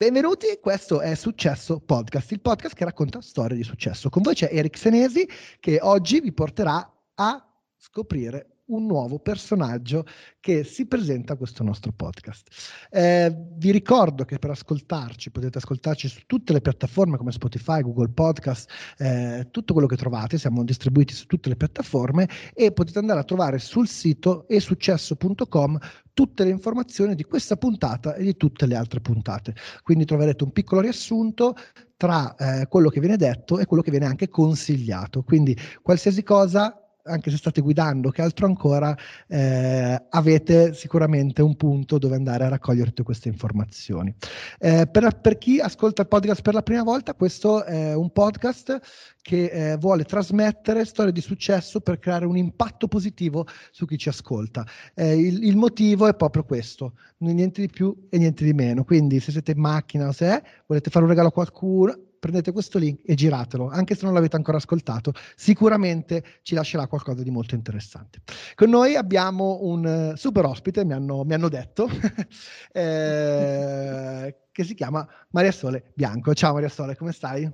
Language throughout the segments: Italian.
Benvenuti, questo è Successo Podcast, il podcast che racconta storie di successo. Con voi c'è Eric Senesi che oggi vi porterà a scoprire un nuovo personaggio che si presenta a questo nostro podcast. Eh, vi ricordo che per ascoltarci potete ascoltarci su tutte le piattaforme come Spotify, Google Podcast, eh, tutto quello che trovate, siamo distribuiti su tutte le piattaforme e potete andare a trovare sul sito esuccesso.com tutte le informazioni di questa puntata e di tutte le altre puntate. Quindi troverete un piccolo riassunto tra eh, quello che viene detto e quello che viene anche consigliato. Quindi qualsiasi cosa anche se state guidando, che altro ancora, eh, avete sicuramente un punto dove andare a raccogliere tutte queste informazioni. Eh, per, per, chi ascolta il podcast per la prima volta, questo è un podcast che eh, vuole trasmettere storie di successo per creare un impatto positivo su chi ci ascolta. Eh, il, il, motivo è proprio questo, niente di più e niente di meno. Quindi se siete in macchina o se è, volete fare un regalo a qualcuno, prendete questo link e giratelo, anche se non l'avete ancora ascoltato, sicuramente ci lascerà qualcosa di molto interessante. Con noi abbiamo un uh, super ospite, mi hanno, mi hanno detto, eh, che si chiama Maria Sole Bianco. Ciao Maria Sole, come stai?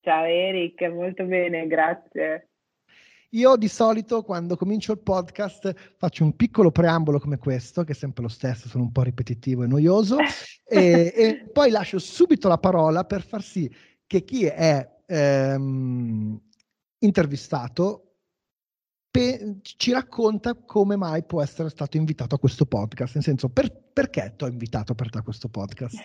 Ciao Eric, molto bene, grazie. Io di solito quando comincio il podcast faccio un piccolo preambolo come questo, che è sempre lo stesso, sono un po' ripetitivo e noioso, e, e, poi lascio subito la parola per far sì che chi è ehm, intervistato pe- ci racconta come mai può essere stato invitato a questo podcast, nel senso per- perché ti ho invitato per te a questo podcast?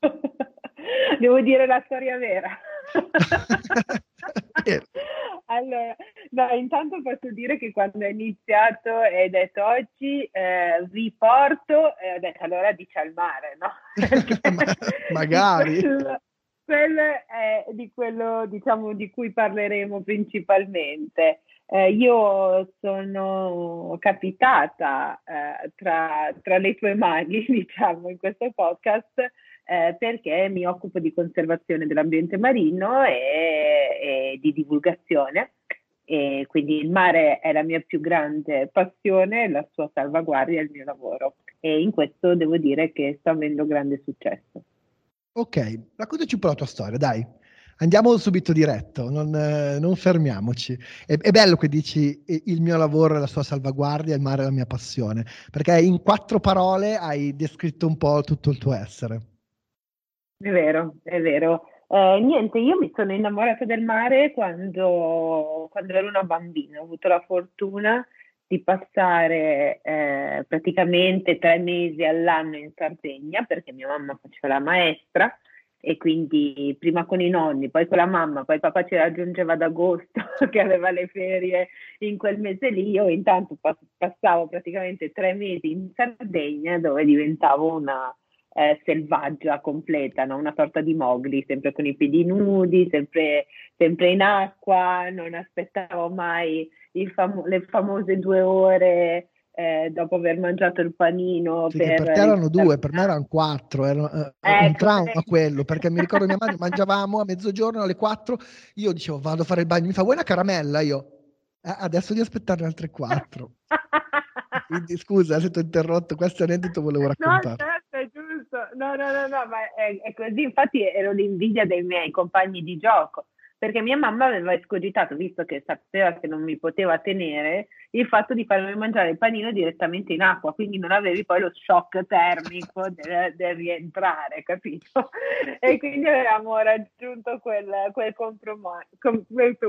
Devo dire la storia vera. allora, no, intanto posso dire che quando ho iniziato e hai detto oggi eh, vi porto, e ho detto allora dici al mare, no? magari. Quello, quello è di quello diciamo di cui parleremo principalmente. Eh, io sono capitata eh, tra, tra, le tue mani, diciamo, in questo podcast eh, perché mi occupo di conservazione dell'ambiente marino e, e di divulgazione. E quindi il mare è la mia più grande passione, la sua salvaguardia è il mio lavoro e in questo devo dire che sto avendo grande successo. Ok, raccontaci un po' la tua storia, dai. Andiamo subito diretto, non, eh, non fermiamoci. È, è, bello che dici il mio lavoro è la sua salvaguardia, il mare è la mia passione, perché in quattro parole hai descritto un po' tutto il tuo essere. È vero, è vero. Eh, niente, io mi sono innamorata del mare quando, quando ero una bambina. Ho avuto la fortuna di passare eh, praticamente tre mesi all'anno in Sardegna perché mia mamma faceva la maestra e quindi prima con i nonni, poi con la mamma, poi papà ci raggiungeva ad agosto che aveva le ferie in quel mese lì, io intanto passavo praticamente tre mesi in Sardegna dove diventavo una, eh, selvaggia completa, no? una sorta di mogli, sempre con i piedi nudi, sempre, sempre in acqua, non aspettavo mai famo- le famose due ore eh, dopo aver mangiato il panino. Sì, per, per te erano due, per me erano quattro, era uh, ecco, un trauma ecco. quello, perché mi ricordo mia madre mangiavamo a mezzogiorno alle quattro, io dicevo vado a fare il bagno, mi fa vuoi una caramella? Io eh, adesso di aspettare altre quattro. Quindi scusa se ti ho interrotto, questo aneddoto volevo raccontare. No, certo, giusto. No, no, no, no, ma è, è così. Infatti ero l'invidia dei miei compagni di gioco perché mia mamma aveva escogitato, visto che sapeva che non mi poteva tenere, il fatto di farmi mangiare il panino direttamente in acqua, quindi non avevi poi lo shock termico del, del rientrare, capito? E quindi avevamo raggiunto quel, quel,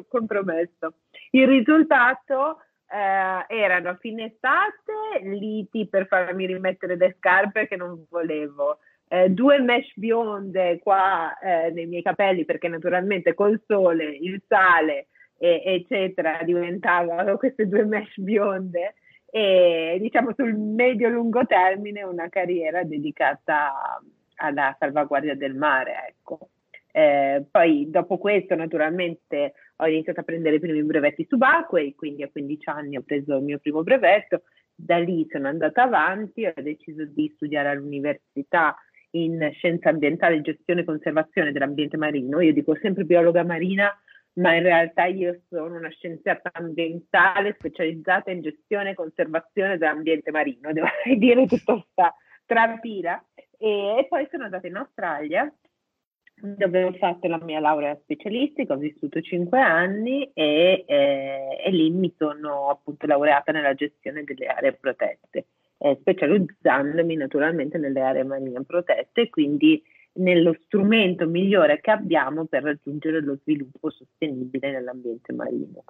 compromesso. Il risultato eh, erano a fine estate liti per farmi rimettere le scarpe che non volevo eh, due mesh bionde qua eh, nei miei capelli perché naturalmente col sole, il sale e, eccetera diventavano queste due mesh bionde e diciamo sul medio-lungo termine una carriera dedicata alla salvaguardia del mare ecco. Eh, poi dopo questo naturalmente ho iniziato a prendere i primi brevetti subacquei, quindi a 15 anni ho preso il mio primo brevetto, da lì sono andata avanti, ho deciso di studiare all'università in scienza ambientale, gestione e conservazione dell'ambiente marino. Io dico sempre biologa marina ma in realtà io sono una scienziata ambientale specializzata in gestione e conservazione dell'ambiente marino, devo dire tutta questa trapila. E, e poi sono andata in Australia dove ho fatto la mia laurea specialistica, ho vissuto cinque anni e, eh, e lì mi sono appunto laureata nella gestione delle aree protette, eh, specializzandomi naturalmente nelle aree marine protette, quindi nello strumento migliore che abbiamo per raggiungere lo sviluppo sostenibile nell'ambiente marino.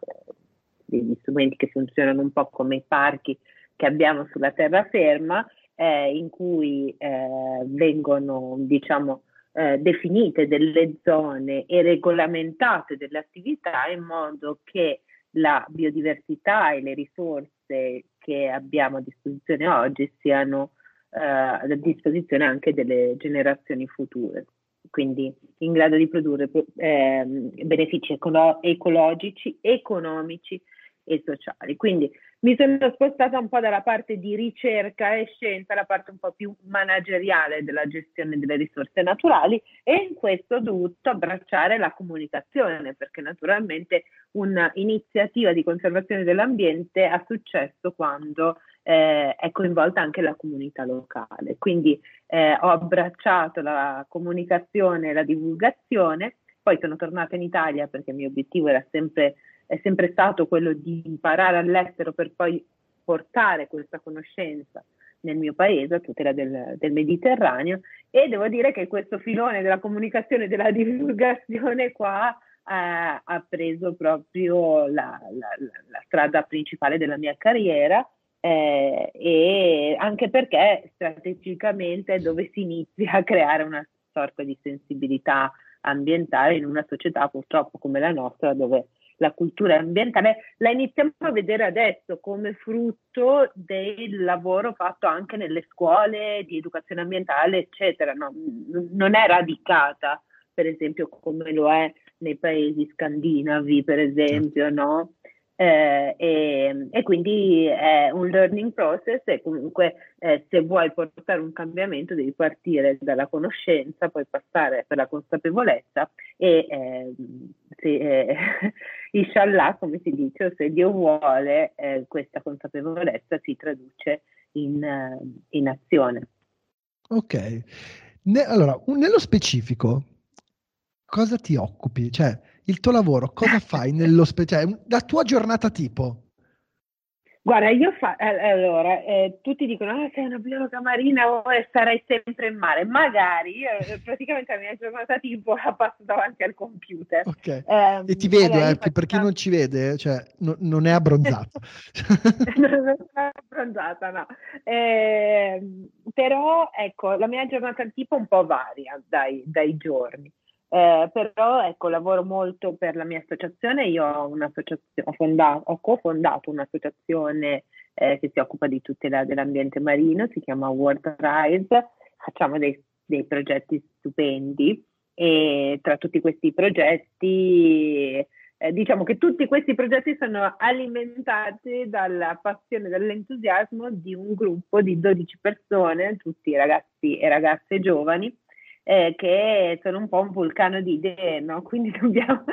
Degli strumenti che funzionano un po' come i parchi che abbiamo sulla terraferma, eh, in cui eh, vengono, diciamo, eh, definite delle zone e regolamentate delle attività in modo che la biodiversità e le risorse che abbiamo a disposizione oggi siano eh, a disposizione anche delle generazioni future, quindi in grado di produrre eh, benefici ecolo- ecologici, economici e sociali. Quindi mi sono spostata un po' dalla parte di ricerca e scienza alla parte un po' più manageriale della gestione delle risorse naturali e in questo ho dovuto abbracciare la comunicazione perché naturalmente un'iniziativa di conservazione dell'ambiente ha successo quando eh, è coinvolta anche la comunità locale. Quindi eh, ho abbracciato la comunicazione e la divulgazione, poi sono tornata in Italia perché il mio obiettivo era sempre, è sempre stato quello di imparare all'estero per poi portare questa conoscenza nel mio paese, a tutela del, del, Mediterraneo, e devo dire che questo filone della comunicazione e della divulgazione qua eh, ha preso proprio la, la, la, strada principale della mia carriera eh, e anche perché strategicamente è dove si inizia a creare una sorta di sensibilità ambientale in una società purtroppo come la nostra dove la cultura ambientale la iniziamo a vedere adesso come frutto del lavoro fatto anche nelle scuole di educazione ambientale, eccetera. No, non è radicata, per esempio, come lo è nei paesi scandinavi, per esempio, no? Eh, e, e, quindi è un learning process e comunque eh, se vuoi portare un cambiamento devi partire dalla conoscenza, poi passare per la consapevolezza e eh, se, eh, inshallah come si dice, se Dio vuole eh, questa consapevolezza si traduce in, eh, in azione. Ok, ne, allora nello specifico cosa ti occupi? Cioè il tuo lavoro, cosa fai nello speciale? Cioè, la tua giornata tipo? Guarda, io fa, eh, allora, eh, tutti dicono, ah, sei una biologa marina o oh, sarai sempre in mare. Magari, eh, praticamente la mia giornata tipo la passo davanti al computer. Ok, eh, e ti vedo, eh, per chi non ci vede, cioè, no, non è abbronzato. non è abbronzata, no. Ehm, però, ecco, la mia giornata tipo un po' varia dai, dai giorni. Eh, però ecco, lavoro molto per la mia associazione, io ho, un'associazione, ho, fondato, ho cofondato un'associazione eh, che si occupa di tutela dell'ambiente marino, si chiama World Rise, facciamo dei, dei progetti stupendi e tra tutti questi progetti eh, diciamo che tutti questi progetti sono alimentati dalla passione, dall'entusiasmo di un gruppo di 12 persone, tutti ragazzi e ragazze giovani, eh, che sono un po' un vulcano di idee, no? quindi dobbiamo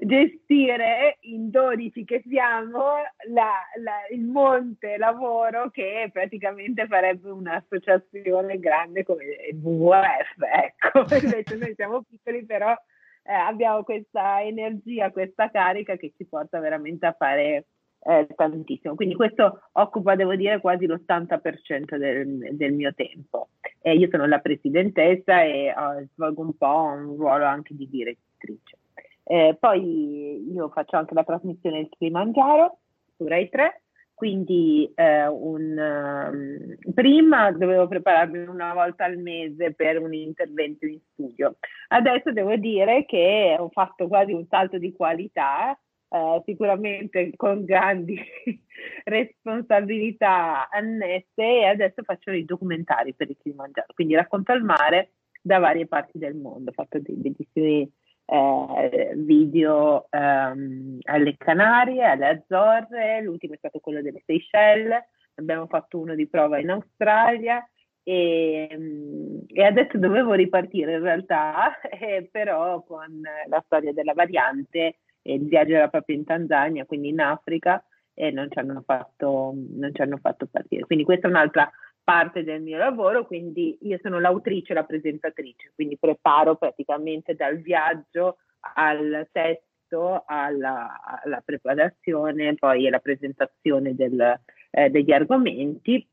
gestire in 12 che siamo la, la, il monte lavoro che praticamente farebbe un'associazione grande come il WWF, ecco, invece noi siamo piccoli però eh, abbiamo questa energia, questa carica che ci porta veramente a fare eh, tantissimo. Quindi questo occupa, devo dire, quasi l'80% del, del mio tempo. E io sono la presidentessa e uh, svolgo un po' un ruolo anche di direttrice. Eh, poi io faccio anche la trasmissione del Kilimangiaro su Rai 3, quindi eh, un, um, prima dovevo prepararmi una volta al mese per un intervento in studio. Adesso devo dire che ho fatto quasi un salto di qualità eh, sicuramente con grandi responsabilità annesse e adesso faccio i documentari per il Kilimangiaro, quindi racconto al mare da varie parti del mondo, ho fatto dei bellissimi eh, video ehm, alle Canarie, alle Azzorre, l'ultimo è stato quello delle Seychelles, abbiamo fatto uno di prova in Australia e, e adesso dovevo ripartire in realtà, eh, però con la storia della variante il viaggio era proprio in Tanzania, quindi in Africa, e non ci hanno fatto, ci hanno fatto partire. Quindi questa è un'altra parte del mio lavoro, quindi io sono l'autrice la presentatrice, quindi preparo praticamente dal viaggio al testo, alla, alla preparazione, poi alla presentazione del, eh, degli argomenti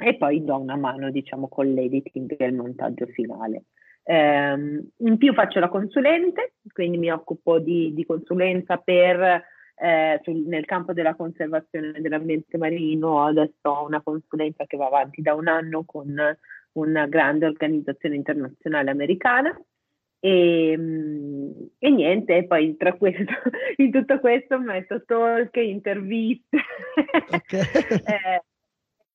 e poi do una mano diciamo con l'editing e il montaggio finale. Um, in più faccio la consulente, quindi mi occupo di, di consulenza per eh, sul, nel campo della conservazione dell'ambiente marino, adesso ho una consulenza che va avanti da un anno con una grande organizzazione internazionale americana. E, mm, e niente, poi tra questo, in tutto questo ho messo talk, interviste, okay. eh,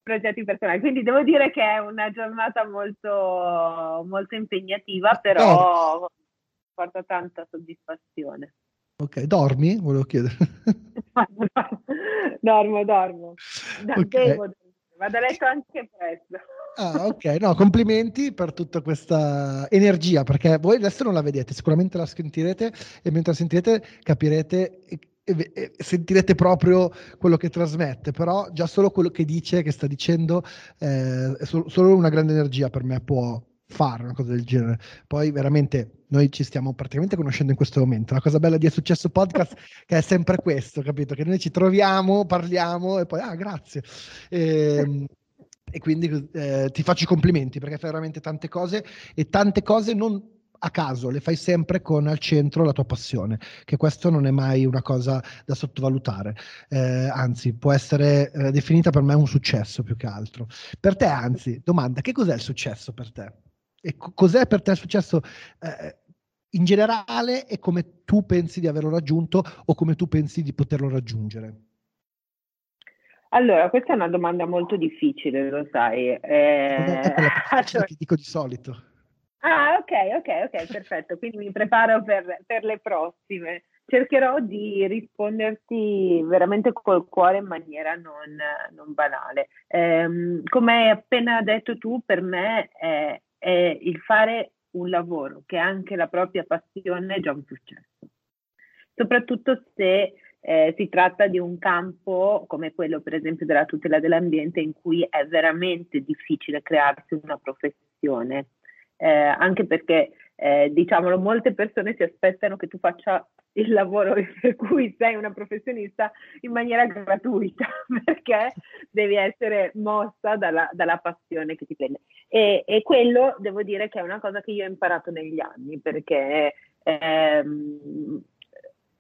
progetti personali. Quindi devo dire che è una giornata molto, molto impegnativa, però oh. porta tanta soddisfazione. Ok, dormi? Volevo chiedere. dormo, dormo. Okay. Devo Vado a letto anche presto. Ah, ok, no, complimenti per tutta questa energia, perché voi adesso non la vedete, sicuramente la sentirete e mentre la sentirete capirete sentirete proprio quello che trasmette, però già solo quello che dice, che sta dicendo, eh, so, solo una grande energia per me può, fare una cosa del genere. Poi veramente noi ci stiamo praticamente conoscendo in questo momento. La cosa bella di È Successo Podcast che è sempre questo, capito? Che noi ci troviamo, parliamo e poi, ah, grazie. E, ehm, e quindi eh, ti faccio i complimenti perché fai veramente tante cose e tante cose non a caso, le fai sempre con al centro la tua passione, che questo non è mai una cosa da sottovalutare, eh, anzi può essere eh, definita per me un successo più che altro. Per te, anzi, domanda, che cos'è il successo per te? E cos'è per te il successo eh, in generale e come tu pensi di averlo raggiunto o come tu pensi di poterlo raggiungere? Allora, questa è una domanda molto difficile, lo sai. Eh... È cioè... che dico di solito. Ah, ok, ok, ok, perfetto. Quindi mi preparo per, per le prossime. Cercherò di risponderti veramente col cuore in maniera non, non banale. Eh, come hai appena detto tu, per me è, è il fare un lavoro che è anche la propria passione è già un successo. Soprattutto se eh, si tratta di un campo come quello per esempio della tutela dell'ambiente in cui è veramente difficile crearsi una professione, eh, anche perché eh, diciamolo molte persone si aspettano che tu faccia il lavoro per cui sei una professionista in maniera gratuita perché devi essere mossa dalla, dalla passione che ti prende. E, e, quello devo dire che è una cosa che io ho imparato negli anni perché ehm,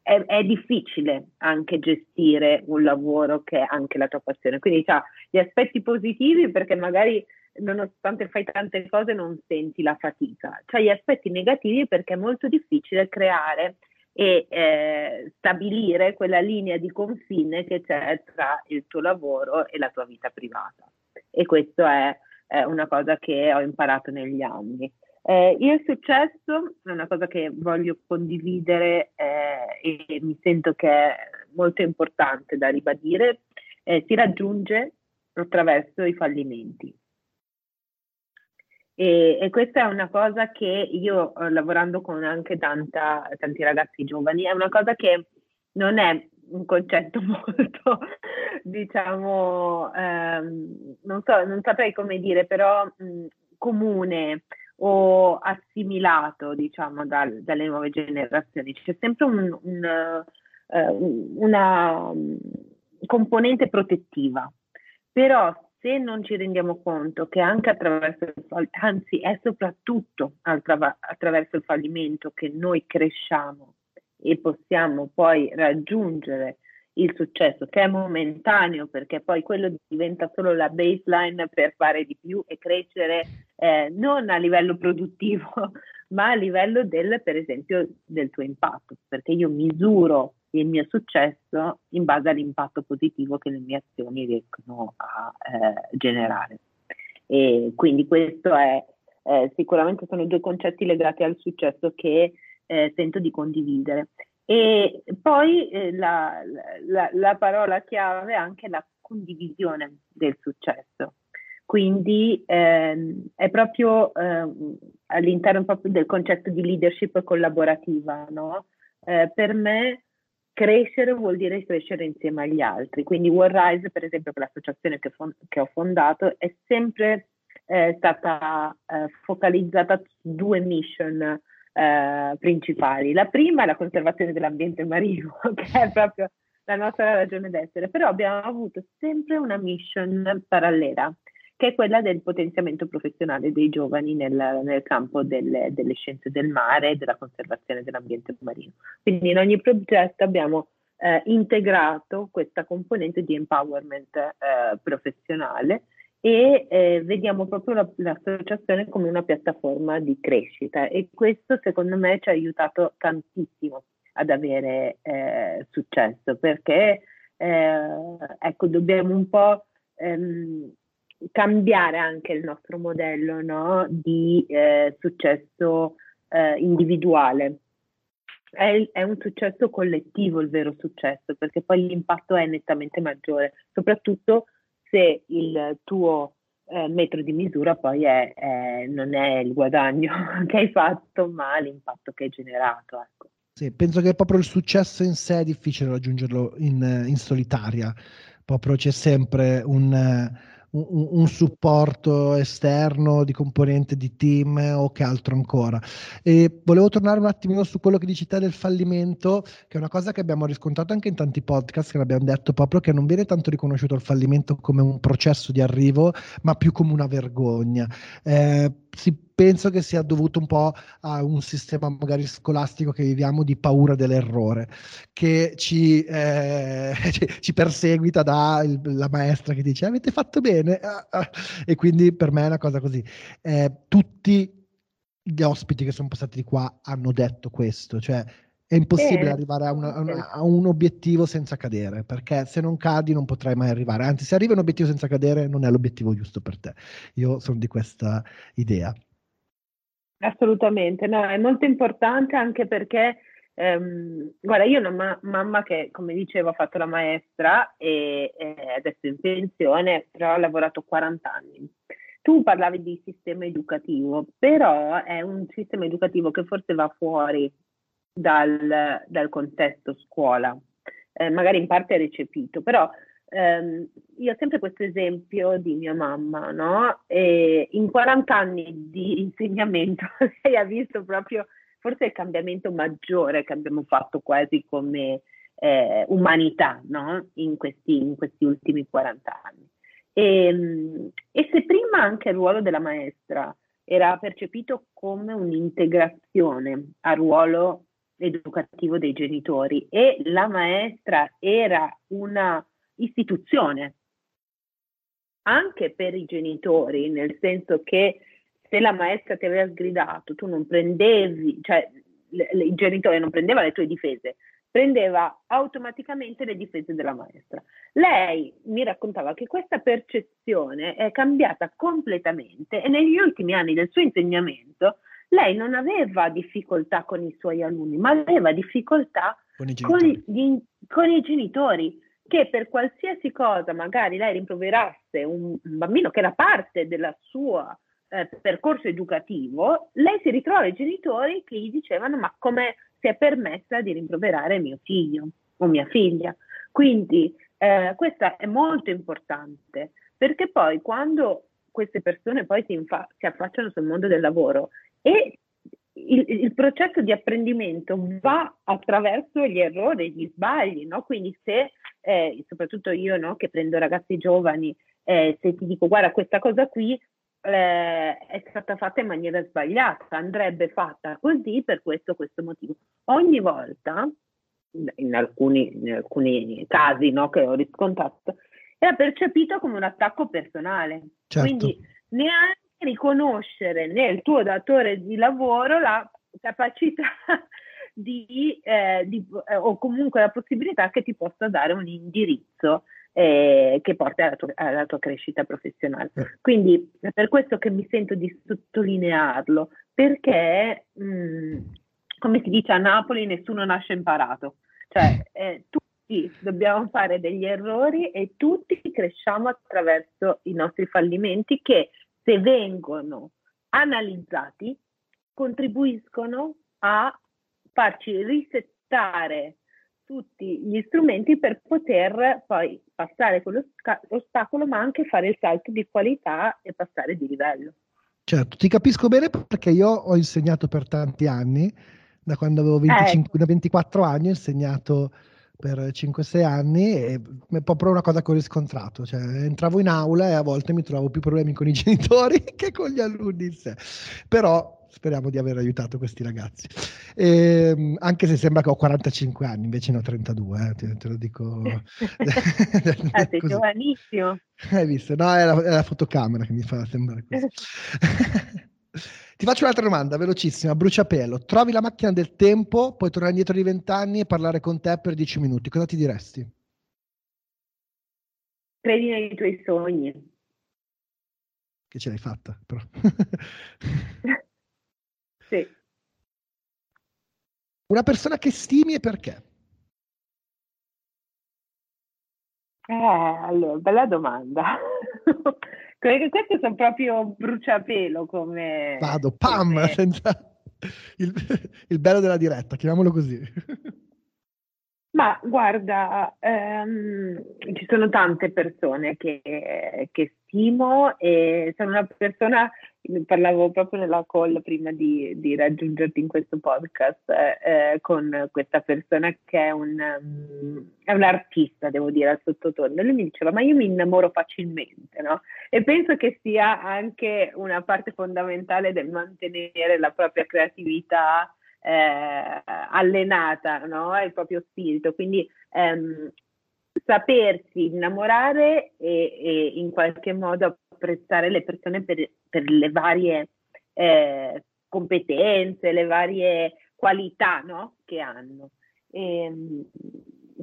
è, è, difficile anche gestire un lavoro che è anche la tua passione. Quindi ha gli aspetti positivi perché magari nonostante fai tante cose non senti la fatica. C'ha gli aspetti negativi perché è molto difficile creare e eh, stabilire quella linea di confine che c'è tra il tuo lavoro e la tua vita privata. E questo è, è una cosa che ho imparato negli anni. Eh, il successo è una cosa che voglio condividere eh, e mi sento che è molto importante da ribadire, eh, si raggiunge attraverso i fallimenti. E, e, questa è una cosa che io, eh, lavorando con anche tanta, tanti ragazzi giovani, è una cosa che non è un concetto molto, diciamo, ehm, non, so, non saprei come dire, però mh, comune o assimilato, diciamo, dal, dalle nuove generazioni. C'è sempre un, un, uh, una um, componente protettiva, però se non ci rendiamo conto che anche attraverso il fallimento, anzi è soprattutto attraverso il fallimento che noi cresciamo e possiamo poi raggiungere il successo che è momentaneo perché poi quello diventa solo la baseline per fare di più e crescere eh, non a livello produttivo ma a livello del per esempio del tuo impatto perché io misuro il mio successo in base all'impatto positivo che le mie azioni riescono a eh, generare. E quindi questo è eh, sicuramente sono due concetti legati al successo che eh, sento di condividere. E poi eh, la, la, la, parola chiave è anche la condivisione del successo. Quindi ehm, è proprio ehm, all'interno proprio del concetto di leadership collaborativa, no? Eh, per me crescere vuol dire crescere insieme agli altri. Quindi World Rise, per esempio, che l'associazione che, fon- che ho fondato, è sempre eh, stata eh, focalizzata su due mission eh, principali. La prima è la conservazione dell'ambiente marino, che è proprio la nostra ragione d'essere, però abbiamo avuto sempre una mission parallela, che è quella del potenziamento professionale dei giovani nel, nel campo delle, delle, scienze del mare e della conservazione dell'ambiente marino. Quindi in ogni progetto abbiamo eh, integrato questa componente di empowerment eh, professionale e eh, vediamo proprio la, l'associazione come una piattaforma di crescita e questo secondo me ci ha aiutato tantissimo ad avere eh, successo perché eh, ecco dobbiamo un po' ehm, cambiare anche il nostro modello no? di eh, successo eh, individuale. È, è, un successo collettivo il vero successo perché poi l'impatto è nettamente maggiore, soprattutto se il tuo eh, metro di misura poi è, è, non è il guadagno che hai fatto, ma l'impatto che hai generato. Ecco. Sì, penso che proprio il successo in sé è difficile raggiungerlo in, in solitaria, proprio c'è sempre un un, supporto esterno di componente di team o che altro ancora. E volevo tornare un attimino su quello che dici te del fallimento, che è una cosa che abbiamo riscontrato anche in tanti podcast, che abbiamo detto proprio che non viene tanto riconosciuto il fallimento come un processo di arrivo, ma più come una vergogna. Eh, si penso che sia dovuto un po' a un sistema magari scolastico che viviamo di paura dell'errore, che ci, eh, ci perseguita dalla maestra che dice avete fatto bene ah, ah. e quindi per me è una cosa così. Eh, tutti gli ospiti che sono passati di qua hanno detto questo, cioè è impossibile eh, arrivare a, una, a, una, a, un obiettivo senza cadere, perché se non cadi non potrai mai arrivare. Anzi, se arrivi a un obiettivo senza cadere, non è l'obiettivo giusto per te. Io sono di questa idea. Assolutamente, no, è molto importante anche perché, ehm, guarda, io ho una ma- mamma che, come dicevo, ha fatto la maestra e, e adesso è in pensione, però ha lavorato 40 anni. Tu parlavi di sistema educativo, però è un sistema educativo che forse va fuori dal, dal contesto scuola, eh, magari in parte recepito, però ehm, io ho sempre questo esempio di mia mamma, no? E in 40 anni di insegnamento lei ha visto proprio forse il cambiamento maggiore che abbiamo fatto quasi come eh, umanità, no? In questi, in questi ultimi 40 anni. E, ehm, e se prima anche il ruolo della maestra era percepito come un'integrazione al ruolo educativo dei genitori e la maestra era una istituzione anche per i genitori, nel senso che se la maestra ti aveva sgridato, tu non prendevi, cioè il genitore non prendeva le tue difese, prendeva automaticamente le difese della maestra. Lei mi raccontava che questa percezione è cambiata completamente e negli ultimi anni del suo insegnamento lei non aveva difficoltà con i suoi alunni, ma aveva difficoltà con i genitori, con gli, con i genitori che per qualsiasi cosa magari lei rimproverasse un, un bambino che era parte del suo eh, percorso educativo, lei si ritrova i genitori che gli dicevano ma come si è permessa di rimproverare mio figlio o mia figlia. Quindi eh, questo è molto importante perché poi quando queste persone poi si, infa- si affacciano sul mondo del lavoro e il, il, processo di apprendimento va attraverso gli errori, gli sbagli, no? Quindi se, eh, soprattutto io no, che prendo ragazzi giovani, eh, se ti dico guarda questa cosa qui eh, è stata fatta in maniera sbagliata, andrebbe fatta così per questo questo motivo. Ogni volta, in alcuni, in alcuni casi no, che ho riscontrato, era percepito come un attacco personale. Certo. Quindi neanche riconoscere nel tuo datore di lavoro la capacità di, eh, di, eh, o comunque la possibilità che ti possa dare un indirizzo eh, che porta alla tua, alla tua, crescita professionale. Eh. Quindi è per questo che mi sento di sottolinearlo, perché mh, mm, come si dice a Napoli nessuno nasce imparato, cioè eh, tutti dobbiamo fare degli errori e tutti cresciamo attraverso i nostri fallimenti che se vengono analizzati, contribuiscono a farci risettare tutti gli strumenti per poter poi passare quell'ostacolo, ma anche fare il salto di qualità e passare di livello. Certo, ti capisco bene perché io ho insegnato per tanti anni, da quando avevo 25, eh. 24 anni ho insegnato per 5-6 anni e è proprio una cosa che ho riscontrato, cioè entravo in aula e a volte mi trovavo più problemi con i genitori che con gli alunni in sé, però speriamo di aver aiutato questi ragazzi, e, ehm, anche se sembra che ho 45 anni, invece ne ho 32, eh, te, te, lo dico. ah, sei giovanissimo. Hai visto? No, è la, è la fotocamera che mi fa sembrare così. Ti faccio un'altra domanda, velocissima, bruciapelo. Trovi la macchina del tempo, puoi tornare indietro di vent'anni e parlare con te per dieci minuti. Cosa ti diresti? Credi nei tuoi sogni. Che ce l'hai fatta, però. sì. Una persona che stimi e perché? Eh, allora, bella domanda. queste sono proprio bruciapelo come... Vado, pam! Come... Senza... Il, il, bello della diretta, chiamiamolo così. Ma guarda, ehm, ci sono tante persone che, che stimo e sono una persona parlavo proprio nella call prima di, di raggiungerti in questo podcast eh, con questa persona che è un, um, è un artista, devo dire, al sottotono. Lui mi diceva, ma io mi innamoro facilmente, no? E penso che sia anche una parte fondamentale del mantenere la propria creatività eh, allenata, no? Il proprio spirito. Quindi ehm, sapersi innamorare e, e, in qualche modo apprezzare le persone per, per le varie eh, competenze, le varie qualità no? che hanno. E, ehm,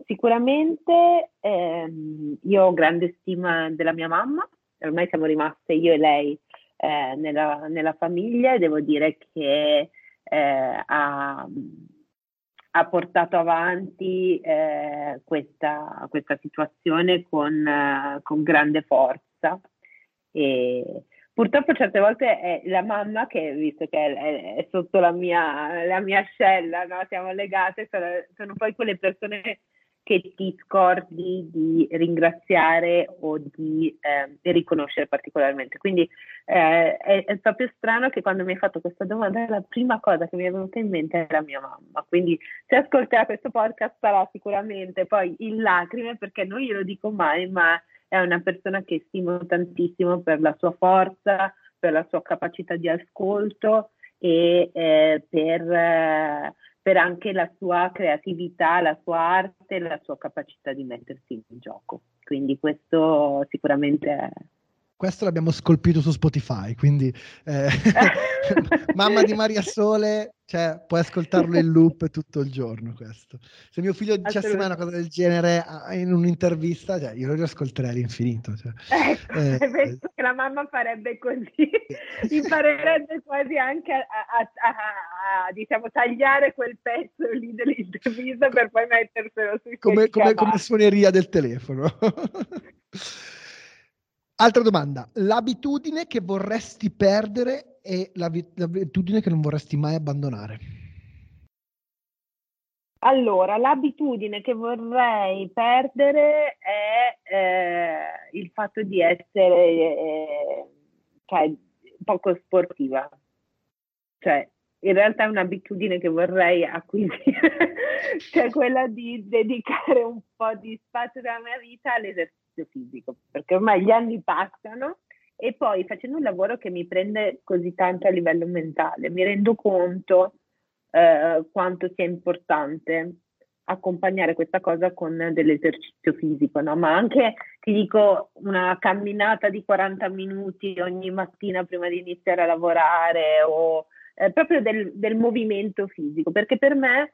sicuramente ehm, io ho grande stima della mia mamma, ormai siamo rimaste io e lei eh, nella, nella, famiglia e devo dire che eh, ha, ha, portato avanti eh, questa, questa, situazione con, con grande forza. E purtroppo certe volte è la mamma che, visto che è, è sotto la mia, la mia ascella, no? siamo legate, sono, sono, poi quelle persone che ti scordi di ringraziare o di, eh, di riconoscere particolarmente. Quindi eh, è, è, proprio strano che quando mi hai fatto questa domanda la prima cosa che mi è venuta in mente era mia mamma. Quindi se ascolterà questo podcast sarà sicuramente poi in lacrime perché non glielo dico mai, ma è una persona che stimo tantissimo per la sua forza, per la sua capacità di ascolto e eh, per, eh, per, anche la sua creatività, la sua arte, la sua capacità di mettersi in gioco. Quindi questo sicuramente è questo l'abbiamo scolpito su Spotify, quindi eh, Mamma di Maria Sole, cioè, puoi ascoltarlo in loop tutto il giorno questo. Se mio figlio dicesse mai una cosa del genere in un'intervista, cioè, io lo riascolterei all'infinito. Cioè. Ecco, eh, penso eh. che la mamma farebbe così, imparerebbe quasi anche a, a, a, a, diciamo, tagliare quel pezzo lì dell'intervista per poi metterselo sui come, come, come suoneria del telefono. Altra domanda, l'abitudine che vorresti perdere e l'abitudine che non vorresti mai abbandonare? Allora, l'abitudine che vorrei perdere è eh, il fatto di essere eh, cioè, poco sportiva. Cioè, in realtà è un'abitudine che vorrei acquisire, cioè quella di dedicare un po' di spazio della mia vita all'esercizio esercizio fisico, perché ormai gli anni passano e poi facendo un lavoro che mi prende così tanto a livello mentale, mi rendo conto eh, quanto sia importante accompagnare questa cosa con dell'esercizio fisico, no? ma anche ti dico una camminata di 40 minuti ogni mattina prima di iniziare a lavorare o eh, proprio del, del, movimento fisico, perché per me,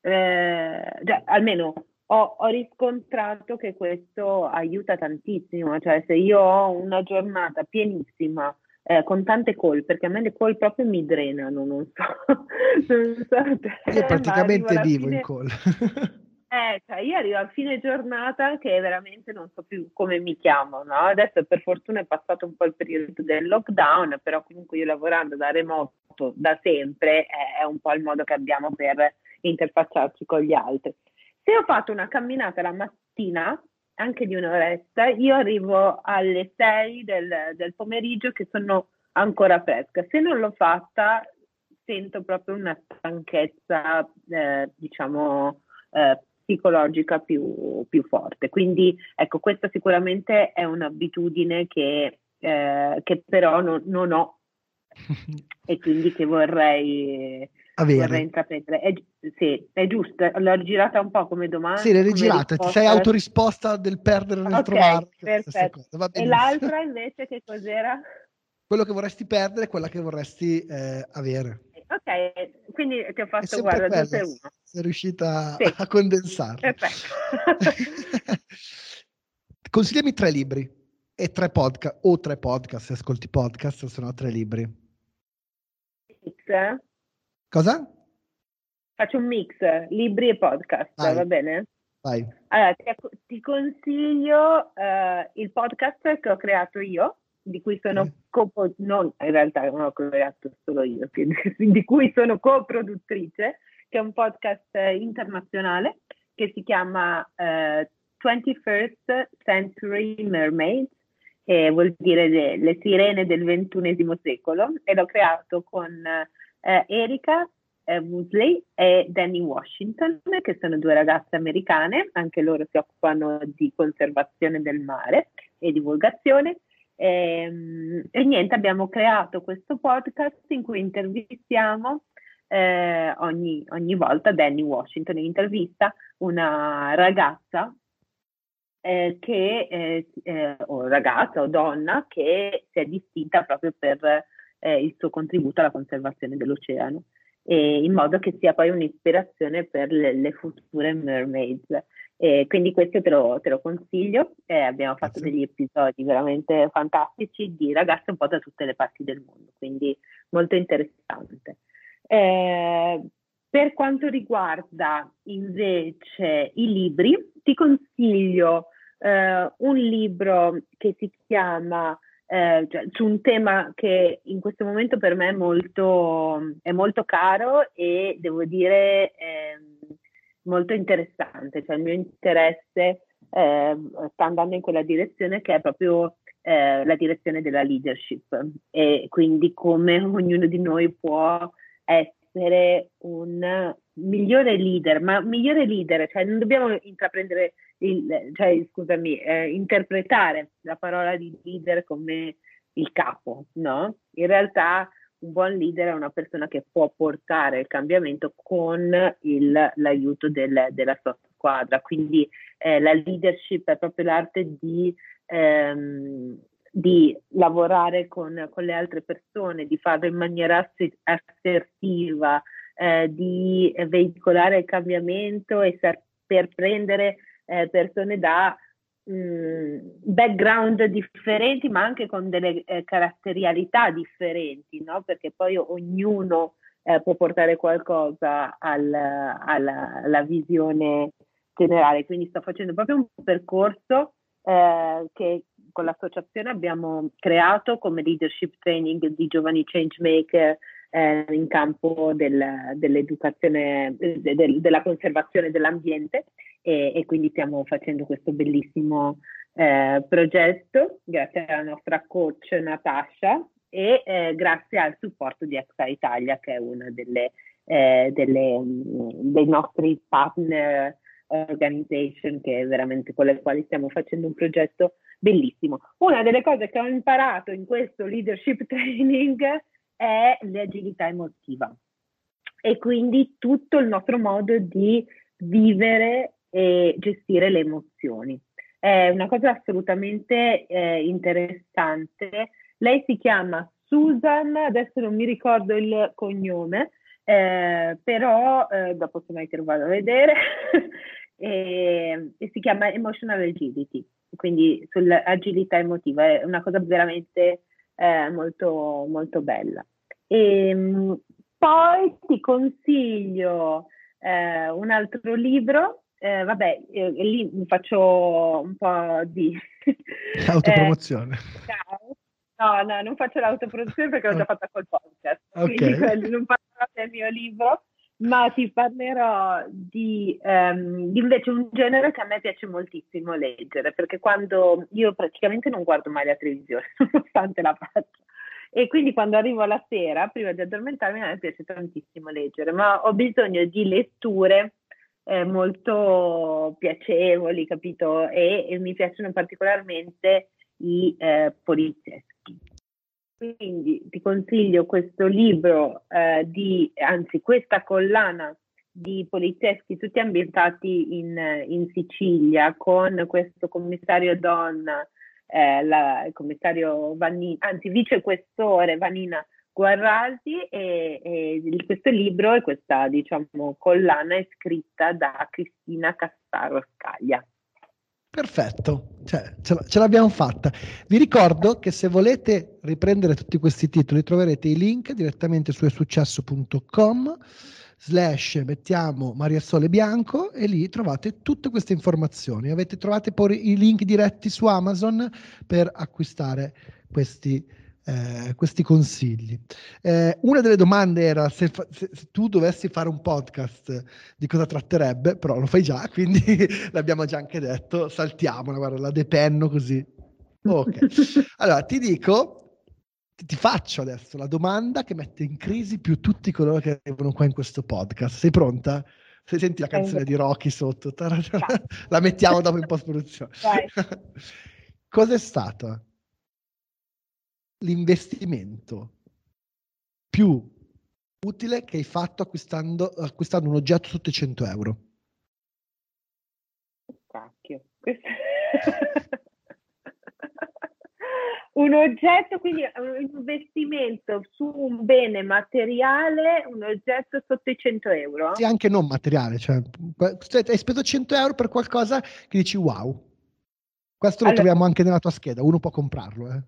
eh, cioè, almeno ho, ho, riscontrato che questo aiuta tantissimo, cioè se io ho una giornata pienissima eh, con tante call, perché a me le call proprio mi drenano, non so. non so te, io praticamente vivo fine... in call. Eh, cioè io arrivo a fine giornata che veramente non so più come mi chiamo, no? Adesso per fortuna è passato un po' il periodo del lockdown, però comunque io lavorando da remoto da sempre è un po' il modo che abbiamo per interfacciarci con gli altri se ho fatto una camminata la mattina, anche di un'oretta, io arrivo alle 6 del, del pomeriggio che sono ancora fresca. Se non l'ho fatta, sento proprio una stanchezza, eh, diciamo, eh, psicologica più, più, forte. Quindi, ecco, questa sicuramente è un'abitudine che, eh, che però non, non ho e quindi che vorrei, vorrei intraprendere. È, sì, è giusto, l'ho girata un po' come domanda. Sì, l'hai rigirata, ti sei autorisposta del perdere nel okay, trovare. Perfetto. E l'altra invece che cos'era? Quello che vorresti perdere e quella che vorresti eh, avere. Ok, quindi ti ho fatto guarda due per uno. Sei riuscita sì. a condensare. Perfetto. Consigliami tre libri e tre podcast o tre podcast se ascolti podcast, sono tre libri. Cosa? Faccio un mix, libri e podcast, Vai. va bene? Vai. Allora, ti, ti consiglio uh, il podcast che ho creato io, di cui sono mm. co- non in realtà non ho creato solo io, di cui sono coproduttrice, che è un podcast internazionale che si chiama uh, 21st Century Mermaids, che vuol dire le, le sirene del ventunesimo secolo, e l'ho creato con uh, Erika eh, Woosley e Danny Washington, che sono due ragazze americane, anche loro si occupano di conservazione del mare e divulgazione. E, ehm, e niente, abbiamo creato questo podcast in cui intervistiamo eh, ogni, ogni, volta Danny Washington intervista una ragazza eh, che, eh, eh, o ragazza o donna che si è distinta proprio per eh, il suo contributo alla conservazione dell'oceano in modo che sia poi un'ispirazione per le, le future mermaids. Eh, quindi questo te lo, te lo consiglio, eh, abbiamo fatto degli episodi veramente fantastici di ragazze un po' da tutte le parti del mondo, quindi molto interessante. Eh, per quanto riguarda invece i libri, ti consiglio eh, un libro che si chiama eh, cioè, su un tema che in questo momento per me è molto, è molto caro e devo dire molto interessante, cioè il mio interesse eh, sta andando in quella direzione che è proprio eh, la direzione della leadership. E quindi come ognuno di noi può essere un migliore leader, ma migliore leader, cioè non dobbiamo intraprendere il, cioè, scusami, eh, interpretare la parola di leader come il capo, no? In realtà un buon leader è una persona che può portare il cambiamento con il, l'aiuto del, della sua squadra, quindi eh, la leadership è proprio l'arte di, ehm, di lavorare con, con, le altre persone, di farlo in maniera assertiva, eh, di veicolare il cambiamento e saper prendere eh, persone da mh, mm, background differenti, ma anche con delle eh, caratterialità differenti, no? perché poi ognuno eh, può portare qualcosa al, alla, alla, visione generale. Quindi sto facendo proprio un percorso eh, che con l'associazione abbiamo creato come leadership training di giovani changemaker eh, in campo del, dell'educazione, de, de, della conservazione dell'ambiente e, e, quindi stiamo facendo questo bellissimo eh, progetto grazie alla nostra coach Natasha e eh, grazie al supporto di Exa Italia che è una delle, eh, delle, dei nostri partner organization che veramente con le quali stiamo facendo un progetto bellissimo. Una delle cose che ho imparato in questo leadership training è l'agilità emotiva e quindi tutto il nostro modo di vivere e gestire le emozioni. È una cosa assolutamente eh, interessante. Lei si chiama Susan, adesso non mi ricordo il cognome, eh, però eh, dopo se mai te lo vado a vedere, e, e, si chiama Emotional Agility, quindi sull'agilità emotiva, è una cosa veramente eh, molto, molto bella. E, ehm, poi ti consiglio eh, un altro libro, eh, vabbè, eh, lì mi faccio un po' di... Autopromozione. no, no, non faccio l'autoproduzione perché l'ho già fatta col podcast, okay. quindi non parlo del mio libro, ma ti parlerò di, um, di, invece un genere che a me piace moltissimo leggere, perché quando io praticamente non guardo mai la televisione, nonostante la faccia. E quindi quando arrivo la sera, prima di addormentarmi, a me piace tantissimo leggere, ma ho bisogno di letture eh, molto piacevoli, capito? E, e, mi piacciono particolarmente i eh, polizieschi. Quindi ti consiglio questo libro eh, di, anzi questa collana di polizieschi tutti ambientati in, in Sicilia con questo commissario donna, eh, la, il commissario Vanina, anzi vicequestore Vanina Guarrasi e, e, questo libro e questa diciamo collana è scritta da Cristina Castaro Scaglia. Perfetto, cioè, ce, l'abbiamo fatta. Vi ricordo che se volete riprendere tutti questi titoli troverete i link direttamente su esuccesso.com slash mettiamo Maria Sole Bianco e lì trovate tutte queste informazioni. Avete, trovate poi i link diretti su Amazon per acquistare questi eh, questi consigli. Eh, una delle domande era se, fa- se, se, tu dovessi fare un podcast di cosa tratterebbe, però lo fai già, quindi l'abbiamo già anche detto, saltiamola, guarda, la depenno così. Ok, allora ti dico, ti, ti faccio adesso la domanda che mette in crisi più tutti coloro che arrivano qua in questo podcast. Sei pronta? Se senti la canzone di Rocky sotto, la mettiamo dopo in post-produzione. Cos'è stato l'investimento più utile che hai fatto acquistando, acquistando un oggetto sotto i 100 euro? Cacchio, un oggetto, quindi un investimento su un bene materiale, un oggetto sotto i 100 euro? Sì, anche non materiale, cioè, hai speso 100 euro per qualcosa che dici wow. Questo lo allora, troviamo anche nella tua scheda, uno può comprarlo. Eh.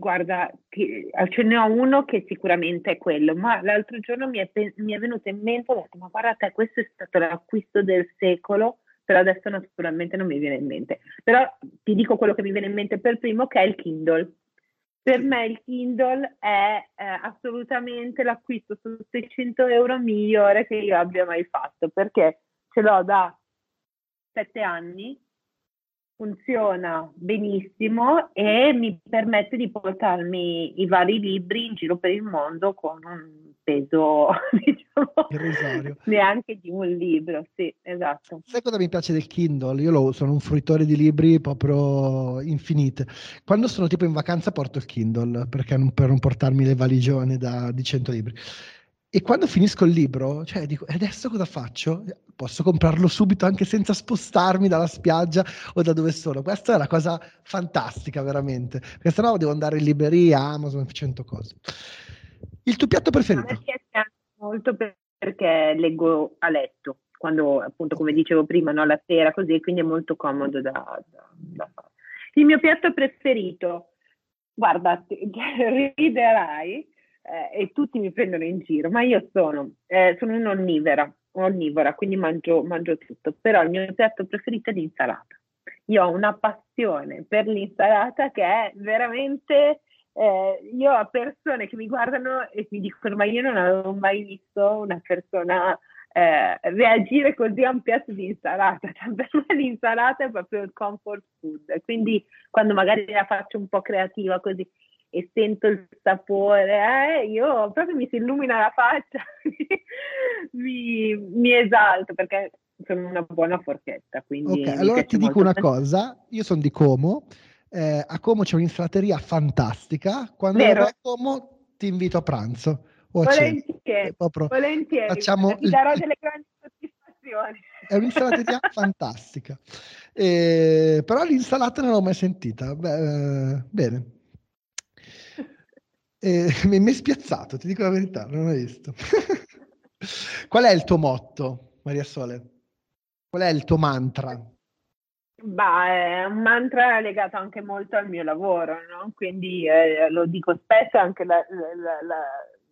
Guarda, ce ne ho uno che sicuramente è quello, ma l'altro giorno mi è, mi è venuto in mente, ho detto, ma guarda te, questo è stato l'acquisto del secolo, però adesso naturalmente non mi viene in mente. Però ti dico quello che mi viene in mente per primo, che è il Kindle. Per me il Kindle è eh, assolutamente l'acquisto su 600 euro migliore che io abbia mai fatto, perché ce l'ho da sette anni funziona benissimo e mi permette di portarmi i vari libri in giro per il mondo con un peso diciamo, neanche di un libro sì esatto. Sai cosa mi piace del Kindle? io lo, sono un fruitore di libri proprio infinite. Quando sono tipo in vacanza porto il Kindle perché non, per non portarmi le valigione da, di 100 libri e quando finisco il libro, cioè dico, e adesso cosa faccio? Posso comprarlo subito anche senza spostarmi dalla spiaggia o da dove sono. Questa è la cosa fantastica, veramente. Perché sennò devo andare in libreria, Amazon, 100 cose. Il tuo piatto preferito? Molto perché leggo a letto, quando appunto, come dicevo prima, no, la sera così, quindi è molto comodo da, da, da fare. Il mio piatto preferito, guarda, riderai, eh, e tutti mi prendono in giro, ma io sono, eh, sono un'onnivora, onnivora, quindi mangio, mangio tutto, però il mio piatto preferito è l'insalata. Io ho una passione per l'insalata che è veramente eh, io ho persone che mi guardano e mi dicono ma io non avevo mai visto una persona eh, reagire così a un piatto di insalata. Cioè, per me l'insalata è proprio il comfort food. Quindi quando magari la faccio un po' creativa così e sento il sapore, eh, io proprio mi si illumina la faccia, mi, mi, esalto perché sono una buona forchetta. Quindi ok, allora ti dico una cosa, io sono di Como, eh, a Como c'è un'inflateria fantastica, quando Vero? a Como ti invito a pranzo. volentieri, volentieri, facciamo ti darò delle grandi soddisfazioni. È un'insalateria fantastica. Eh, però l'insalata non l'ho mai sentita. Beh, eh, bene, eh, mi è spiazzato, ti dico la verità, non l'ho visto. Qual è il tuo motto, Maria Sole? Qual è il tuo mantra? Bah, è un mantra legato anche molto al mio lavoro, no? quindi eh, lo dico spesso anche la, la, la,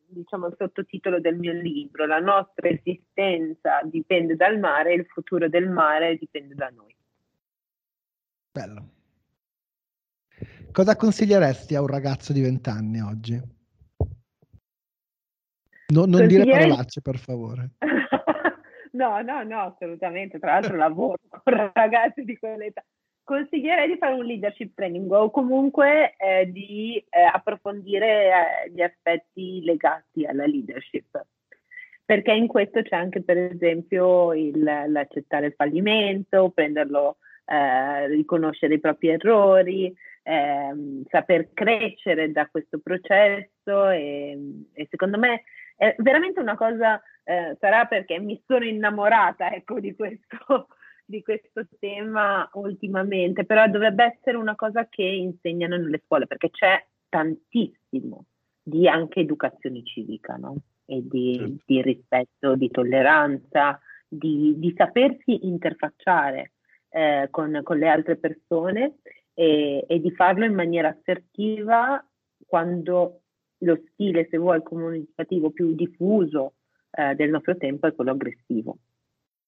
diciamo, il sottotitolo del mio libro, la nostra esistenza dipende dal mare, il futuro del mare dipende da noi. Bello. Cosa consiglieresti a un ragazzo di 20 anni oggi? No, non dire parolacce, per favore. no, no, no, assolutamente. Tra l'altro lavoro con ragazzi di quell'età. Consiglierei di fare un leadership training o comunque eh, di eh, approfondire eh, gli aspetti legati alla leadership perché in questo c'è anche per esempio il, l'accettare il fallimento, prenderlo, eh, riconoscere i propri errori, eh, saper crescere da questo processo e, e, secondo me è veramente una cosa, eh, sarà perché mi sono innamorata ecco, di, questo, di questo tema ultimamente, però dovrebbe essere una cosa che insegnano nelle scuole perché c'è tantissimo di anche educazione civica, no? e di, certo. di rispetto, di tolleranza, di, di sapersi interfacciare eh, con, con, le altre persone e, e, di farlo in maniera assertiva quando lo stile, se vuoi, comunicativo più diffuso eh, del nostro tempo è quello aggressivo.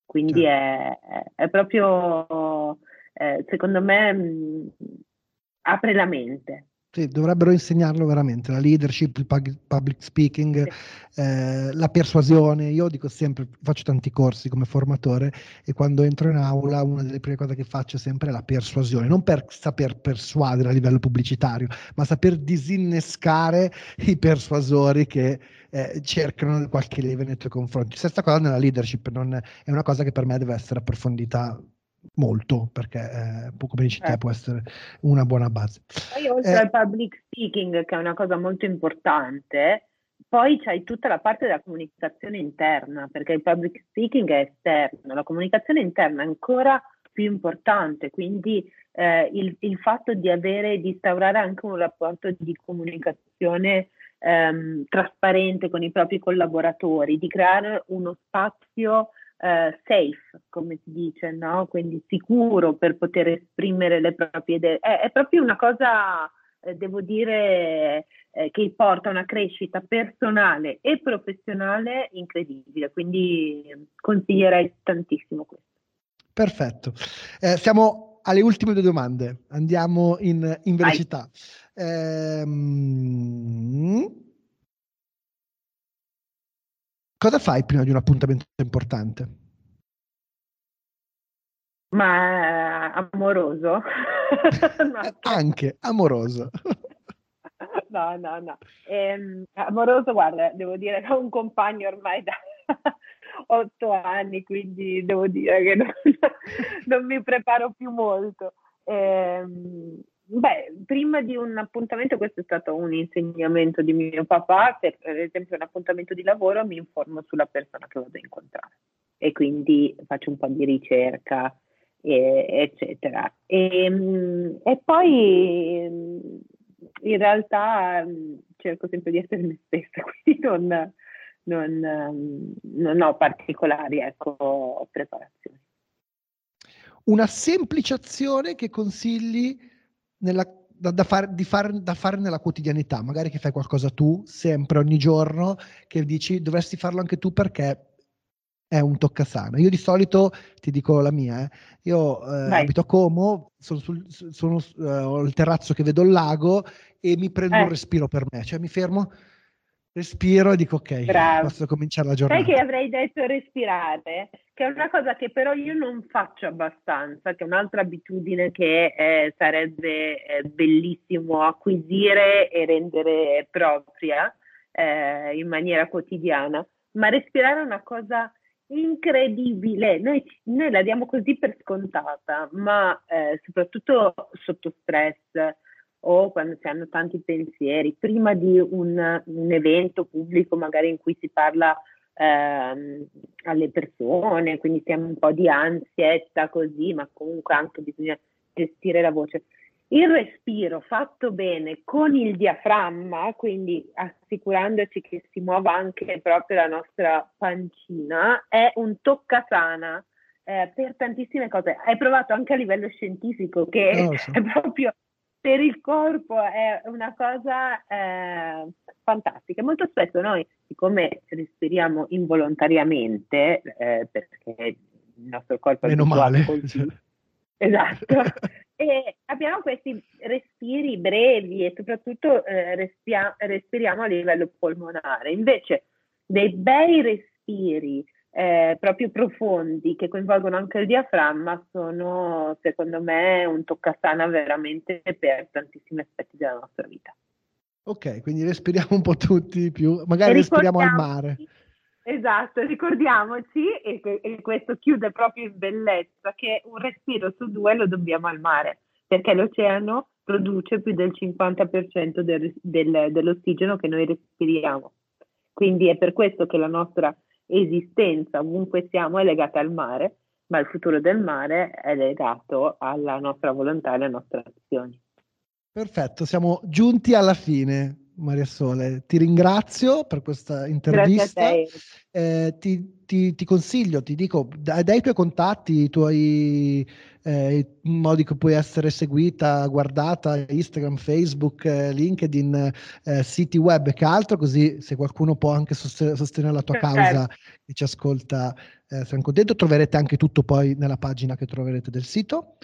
Quindi certo. è, è, proprio, eh, secondo me, mh, apre la mente, sì, dovrebbero insegnarlo veramente, la leadership, il public speaking, eh, la persuasione. Io dico sempre, faccio tanti corsi come formatore e quando entro in aula una delle prime cose che faccio sempre è la persuasione, non per saper persuadere a livello pubblicitario, ma saper disinnescare i persuasori che eh, cercano qualche leve nei tuoi confronti. Stessa cosa nella leadership, non è una cosa che per me deve essere approfondita molto perché eh, come dici te eh. può essere una buona base. Poi oltre eh, al public speaking che è una cosa molto importante, poi c'hai tutta la parte della comunicazione interna perché il public speaking è esterno, la comunicazione interna è ancora più importante, quindi eh, il, il, fatto di avere, di instaurare anche un rapporto di comunicazione ehm, trasparente con i propri collaboratori, di creare uno spazio uh, safe, come si dice, no? quindi sicuro per poter esprimere le proprie idee. È, è proprio una cosa, eh, devo dire, eh, che porta a una crescita personale e professionale incredibile, quindi consiglierei tantissimo questo. Perfetto. Eh, siamo alle ultime due domande, andiamo in, in velocità. Ehm, Cosa fai prima di un appuntamento importante? Ma eh, amoroso? Anche amoroso. no, no, no. Ehm, amoroso, guarda, devo dire che ho un compagno ormai da otto anni, quindi devo dire che non, non mi preparo più molto. Ehm, Beh, prima di un appuntamento, questo è stato un insegnamento di mio papà, per, per esempio un appuntamento di lavoro mi informo sulla persona che vado a incontrare e quindi faccio un po' di ricerca, e, eccetera. E, mm, e poi in realtà cerco sempre di essere me stessa, quindi non, non, non ho particolari ecco, preparazioni. Una semplice azione che consigli nella, da, da, far, far, da, fare nella quotidianità, magari che fai qualcosa tu sempre, ogni giorno, che dici dovresti farlo anche tu perché è un toccasana. Io di solito ti dico la mia, eh. io eh, abito a Como, sono sul, sono, uh, ho il terrazzo che vedo il lago e mi prendo eh. un respiro per me, cioè mi fermo respiro e dico ok, Bravo. posso cominciare la giornata. Sai che avrei detto respirare, che è una cosa che però io non faccio abbastanza, che è un'altra abitudine che eh, sarebbe eh, bellissimo acquisire e rendere propria eh, in maniera quotidiana, ma respirare è una cosa incredibile, noi, noi la diamo così per scontata, ma eh, soprattutto sotto stress o quando si hanno tanti pensieri, prima di un, un evento pubblico magari in cui si parla ehm, alle persone, quindi si ha un po' di ansietta così, ma comunque anche bisogna gestire la voce. Il respiro fatto bene con il diaframma, quindi assicurandoci che si muova anche proprio la nostra pancina, è un toccasana eh, per tantissime cose. Hai provato anche a livello scientifico che oh, sì. è proprio per il corpo è una cosa eh, fantastica. Molto spesso noi, siccome respiriamo involontariamente, eh, perché il nostro corpo Meno è male. Così, esatto, e abbiamo questi respiri brevi e soprattutto eh, respia- respiriamo a livello polmonare. Invece dei bei respiri eh, proprio profondi che coinvolgono anche il diaframma sono secondo me un toccasana veramente per tantissimi aspetti della nostra vita. Ok, quindi respiriamo un po' tutti più, magari respiriamo al mare. Esatto, ricordiamoci, e, e, questo chiude proprio in bellezza, che un respiro su due lo dobbiamo al mare, perché l'oceano produce più del 50% del, del, dell'ossigeno che noi respiriamo. Quindi è per questo che la nostra esistenza, ovunque siamo, è legata al mare, ma il futuro del mare è legato alla nostra volontà e alle nostre azioni. Perfetto, siamo giunti alla fine. Maria Sole, ti ringrazio per questa intervista. Eh, ti, ti, ti, consiglio, ti dico, dai, dai i tuoi contatti, i tuoi eh, modi che puoi essere seguita, guardata, Instagram, Facebook, eh, LinkedIn, eh, siti web e che altro, così se qualcuno può anche sostenere, sostenere la tua certo. causa e ci ascolta, eh, siamo contenti. Troverete anche tutto poi nella pagina che troverete del sito.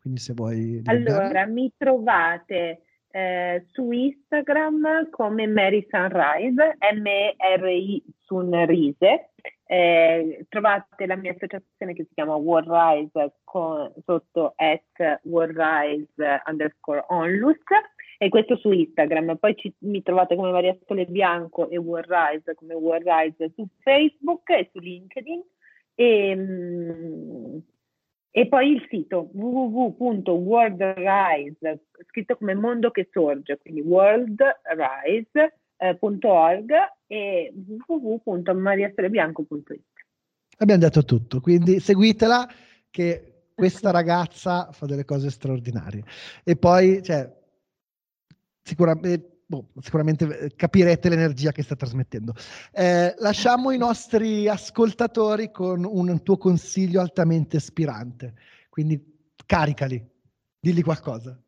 Quindi se vuoi... Allora, mi trovate eh, su Instagram come Mary Sunrise, M-R-I Sunrise. Eh, trovate la mia associazione che si chiama World Rise con, sotto at World Rise underscore onlus e questo su Instagram. Poi ci, mi trovate come Maria Sole Bianco e World Rise come World Rise su Facebook e su LinkedIn. E, mh, e poi il sito www.worldrise, scritto come mondo che sorge, quindi worldrise.org e www.mariastolebianco.it. Abbiamo detto tutto, quindi seguitela che questa ragazza fa delle cose straordinarie. E poi, cioè, sicuramente boh, sicuramente eh, capirete l'energia che sta trasmettendo. Eh, lasciamo i nostri ascoltatori con un tuo consiglio altamente ispirante, quindi caricali, digli qualcosa.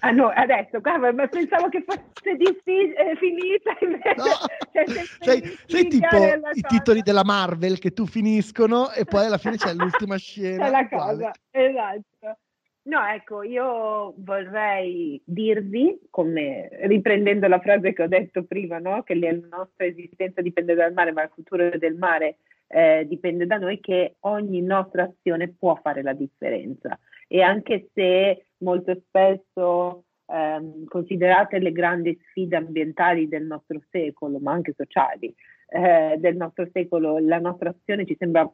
Ah no, adesso, ma pensavo che fosse difficile, eh, finita invece. No. Cioè, sei, sei tipo i titoli della Marvel che tu finiscono e poi alla fine c'è l'ultima scena. C'è la cosa, esatto. No, ecco, io vorrei dirvi, come riprendendo la frase che ho detto prima, no? che la nostra esistenza dipende dal mare, ma il futuro del mare eh, dipende da noi, che ogni nostra azione può fare la differenza. E anche se molto spesso ehm, considerate le grandi sfide ambientali del nostro secolo, ma anche sociali eh, del nostro secolo, la nostra azione ci sembra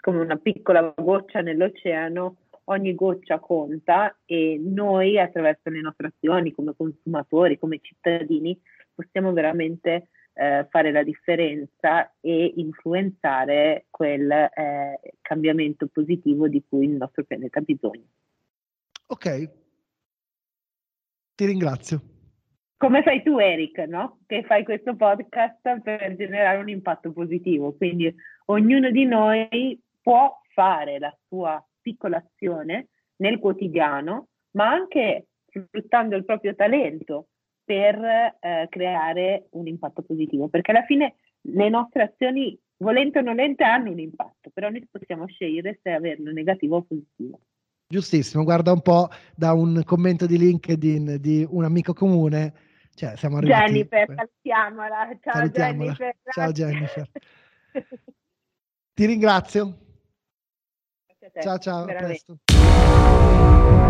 come una piccola goccia nell'oceano, ogni goccia conta e noi attraverso le nostre azioni come consumatori, come cittadini, possiamo veramente eh, fare la differenza e influenzare quel eh, cambiamento positivo di cui il nostro pianeta ha bisogno. Ok, ti ringrazio. Come fai tu, Eric, no? Che fai questo podcast per generare un impatto positivo. Quindi ognuno di noi può fare la sua piccola azione nel quotidiano, ma anche sfruttando il proprio talento per eh, creare un impatto positivo, perché alla fine le nostre azioni, volente o nolente, hanno un impatto, però noi possiamo scegliere se averlo negativo o positivo. Giustissimo, guarda un po' da un commento di LinkedIn di un amico comune, cioè siamo arrivati... Jennifer, salutiamola, ciao salutiamola. Jennifer. Ciao Jennifer. Ti ringrazio. Ciao ciao, veramente. a presto.